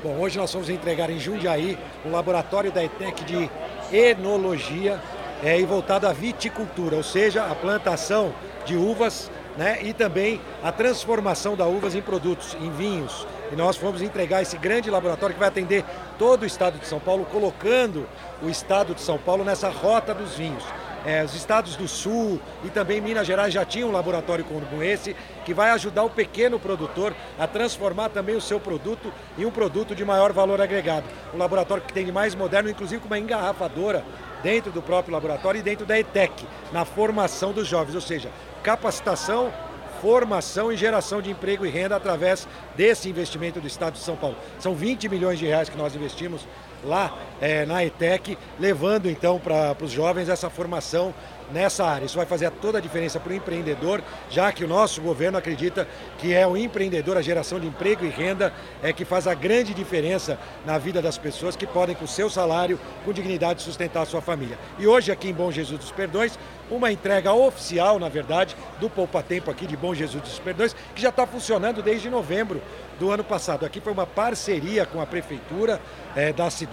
Bom, hoje nós vamos entregar em Jundiaí um laboratório da ETEC de enologia é, e voltado à viticultura, ou seja, a plantação de uvas né, e também a transformação da uvas em produtos, em vinhos. E nós fomos entregar esse grande laboratório que vai atender todo o estado de São Paulo, colocando o estado de São Paulo nessa rota dos vinhos. É, os estados do Sul e também Minas Gerais já tinham um laboratório como esse, que vai ajudar o pequeno produtor a transformar também o seu produto em um produto de maior valor agregado. Um laboratório que tem de mais moderno, inclusive com uma engarrafadora dentro do próprio laboratório e dentro da ETEC, na formação dos jovens, ou seja, capacitação, formação e geração de emprego e renda através desse investimento do Estado de São Paulo. São 20 milhões de reais que nós investimos lá é, na ETEC, levando então para os jovens essa formação nessa área. Isso vai fazer toda a diferença para o empreendedor, já que o nosso governo acredita que é o empreendedor, a geração de emprego e renda, é que faz a grande diferença na vida das pessoas que podem, com seu salário, com dignidade, sustentar a sua família. E hoje, aqui em Bom Jesus dos Perdões, uma entrega oficial, na verdade, do Poupa Tempo aqui de Bom Jesus dos Perdões, que já está funcionando desde novembro do ano passado. Aqui foi uma parceria com a prefeitura é, da cidade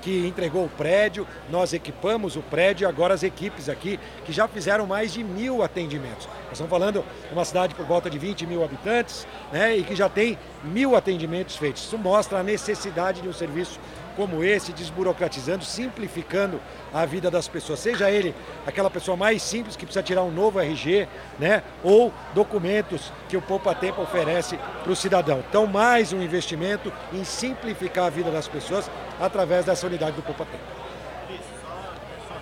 que entregou o prédio, nós equipamos o prédio agora as equipes aqui que já fizeram mais de mil atendimentos. Nós estamos falando de uma cidade por volta de 20 mil habitantes né, e que já tem mil atendimentos feitos. Isso mostra a necessidade de um serviço como esse, desburocratizando, simplificando a vida das pessoas. Seja ele aquela pessoa mais simples que precisa tirar um novo RG, né? Ou documentos que o Poupa Tempo oferece para o cidadão. Então, mais um investimento em simplificar a vida das pessoas através dessa unidade do Poupa Tempo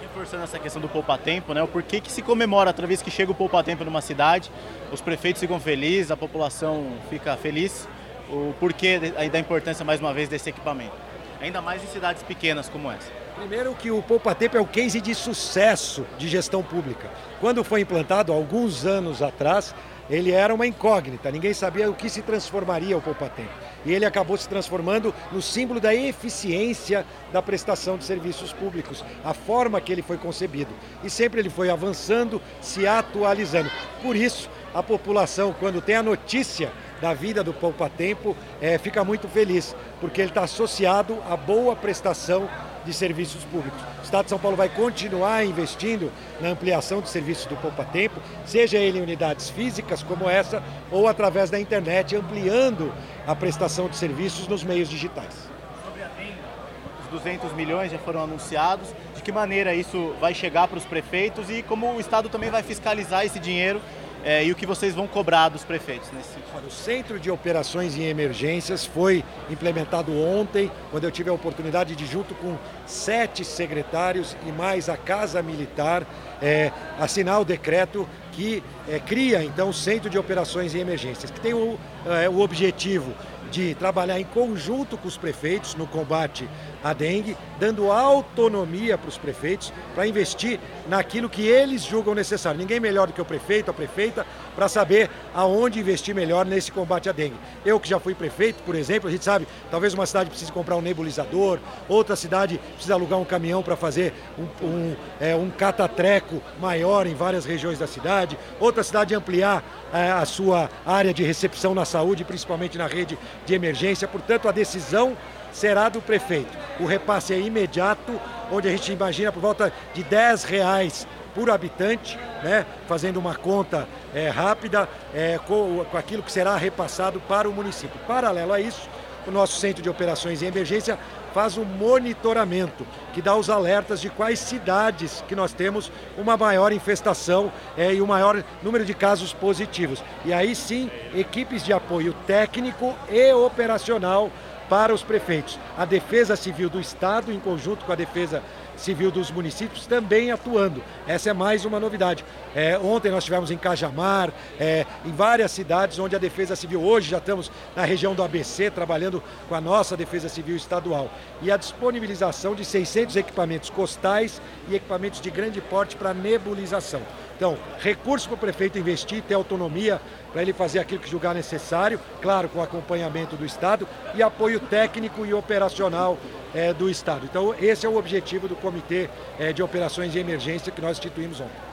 reforçando essa questão do Poupa Tempo, né? O porquê que se comemora toda vez que chega o Poupa Tempo numa cidade, os prefeitos ficam felizes, a população fica feliz. O porquê da importância, mais uma vez, desse equipamento ainda mais em cidades pequenas como essa? Primeiro que o Poupa Tempo é o case de sucesso de gestão pública. Quando foi implantado, alguns anos atrás, ele era uma incógnita, ninguém sabia o que se transformaria o Poupa Tempo. E ele acabou se transformando no símbolo da eficiência da prestação de serviços públicos, a forma que ele foi concebido. E sempre ele foi avançando, se atualizando. Por isso, a população, quando tem a notícia da vida do Poupa Tempo, é, fica muito feliz, porque ele está associado à boa prestação de serviços públicos. O Estado de São Paulo vai continuar investindo na ampliação de serviços do Poupa Tempo, seja ele em unidades físicas como essa, ou através da internet, ampliando a prestação de serviços nos meios digitais. Os 200 milhões já foram anunciados. De que maneira isso vai chegar para os prefeitos e como o Estado também vai fiscalizar esse dinheiro é, e o que vocês vão cobrar dos prefeitos nesse sentido? O Centro de Operações em Emergências foi implementado ontem, quando eu tive a oportunidade de, junto com sete secretários e mais a Casa Militar, é, assinar o decreto que é, cria então o Centro de Operações em Emergências, que tem o, é, o objetivo de trabalhar em conjunto com os prefeitos no combate à dengue, dando autonomia para os prefeitos para investir naquilo que eles julgam necessário. Ninguém melhor do que o prefeito, a prefeita, para saber aonde investir melhor nesse combate à dengue. Eu que já fui prefeito, por exemplo, a gente sabe, talvez uma cidade precise comprar um nebulizador, outra cidade precisa alugar um caminhão para fazer um, um, é, um catatreco maior em várias regiões da cidade, outra cidade ampliar é, a sua área de recepção na saúde, principalmente na rede de emergência. Portanto, a decisão será do prefeito. O repasse é imediato, onde a gente imagina por volta de 10 reais por habitante, né, fazendo uma conta é, rápida é, com, com aquilo que será repassado para o município. Paralelo a isso, o nosso Centro de Operações em Emergência faz um monitoramento que dá os alertas de quais cidades que nós temos uma maior infestação é, e um maior número de casos positivos. E aí sim, equipes de apoio técnico e operacional para os prefeitos. A Defesa Civil do Estado, em conjunto com a Defesa Civil dos municípios, também atuando. Essa é mais uma novidade. É, ontem nós tivemos em Cajamar, é, em várias cidades onde a Defesa Civil, hoje já estamos na região do ABC, trabalhando com a nossa Defesa Civil Estadual. E a disponibilização de 600 equipamentos costais e equipamentos de grande porte para nebulização. Então, recurso para o prefeito investir, ter autonomia para ele fazer aquilo que julgar necessário, claro, com acompanhamento do Estado e apoio técnico e operacional é, do Estado. Então, esse é o objetivo do Comitê é, de Operações de Emergência que nós instituímos ontem.